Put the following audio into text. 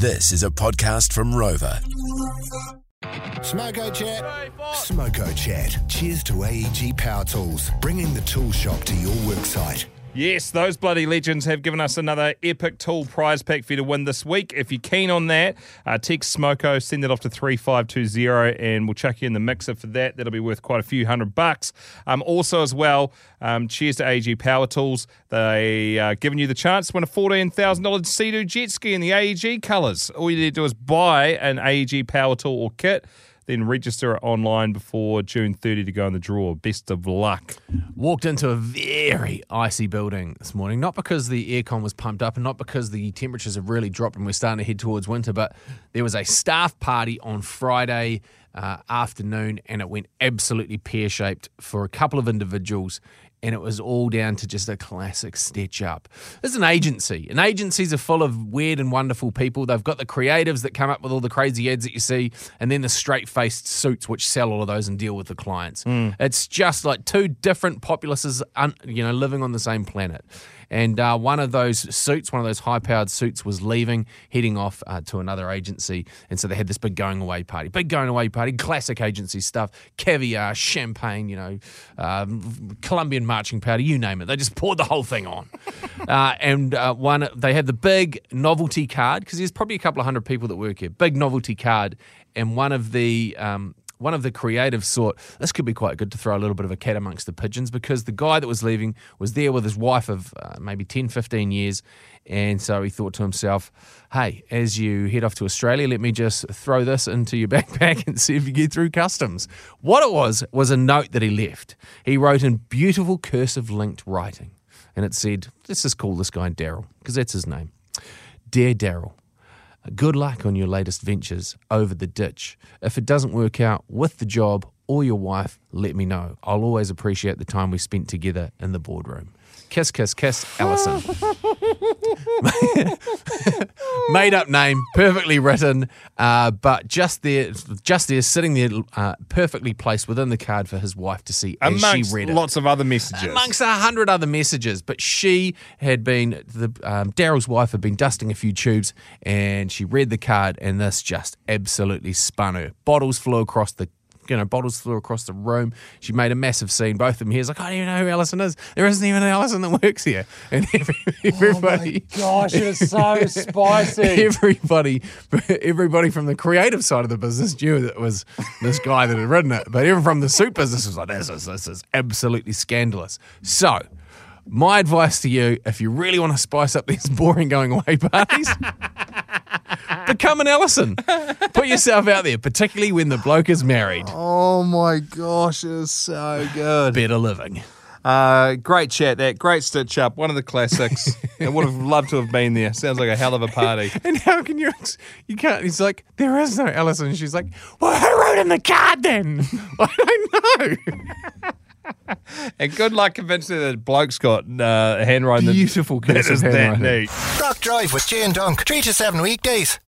This is a podcast from Rova. Smoko Chat. Smoko Chat. Cheers to AEG Power Tools, bringing the tool shop to your worksite. Yes, those bloody legends have given us another epic tool prize pack for you to win this week. If you're keen on that, uh, text Smoko, send it off to 3520 and we'll chuck you in the mixer for that. That'll be worth quite a few hundred bucks. Um, also, as well, um, cheers to AEG Power Tools. They are uh, giving you the chance to win a $14,000 Sea-Doo jet ski in the AEG colours. All you need to do is buy an AEG Power Tool or kit then register online before June 30 to go in the draw. Best of luck. Walked into a very icy building this morning, not because the aircon was pumped up and not because the temperatures have really dropped and we're starting to head towards winter, but there was a staff party on Friday uh, afternoon and it went absolutely pear shaped for a couple of individuals and it was all down to just a classic stitch up. There's an agency, and agencies are full of weird and wonderful people. They've got the creatives that come up with all the crazy ads that you see, and then the straight faced suits which sell all of those and deal with the clients. Mm. It's just like two different populaces, you know, living on the same planet and uh, one of those suits, one of those high powered suits, was leaving, heading off uh, to another agency. And so they had this big going away party, big going away party, classic agency stuff, caviar, champagne, you know, um, Colombian marching powder, you name it. They just poured the whole thing on. uh, and uh, one, they had the big novelty card because there's probably a couple of hundred people that work here. Big novelty card, and one of the um, one of the creative thought this could be quite good to throw a little bit of a cat amongst the pigeons because the guy that was leaving was there with his wife of uh, maybe 10, 15 years. And so he thought to himself, hey, as you head off to Australia, let me just throw this into your backpack and see if you get through customs. What it was, was a note that he left. He wrote in beautiful cursive linked writing. And it said, let's just call this guy Daryl because that's his name. Dear Daryl, Good luck on your latest ventures over the ditch. If it doesn't work out with the job or your wife, let me know. I'll always appreciate the time we spent together in the boardroom. Kiss, kiss, kiss, Alison. Made up name, perfectly written, uh, but just there, just there, sitting there, uh, perfectly placed within the card for his wife to see as Amongst she read it. Lots of other messages. Amongst a hundred other messages, but she had been the um, Daryl's wife had been dusting a few tubes, and she read the card, and this just absolutely spun her. Bottles flew across the you know, bottles flew across the room. She made a massive scene. Both of them here. like, I don't even know who Alison is. There isn't even an Alison that works here. And every, everybody. Oh gosh, it was so spicy. Everybody, everybody from the creative side of the business knew that it was this guy that had written it. But even from the suit business was like, this is, this is absolutely scandalous. So, my advice to you, if you really want to spice up these boring going away parties, become an Alison. Put yourself out there, particularly when the bloke is married. Oh my gosh, it's so good. Better living. Uh, great chat, that great stitch up, one of the classics. I would have loved to have been there. Sounds like a hell of a party. And how can you? You can't. He's like, there is no Alison. She's like, well, who wrote in the card then? I don't know. and good luck convincing that bloke's got uh, handwriting. Beautiful that, that is that neat. Rock Drive with Jay and Dunk, three to seven weekdays.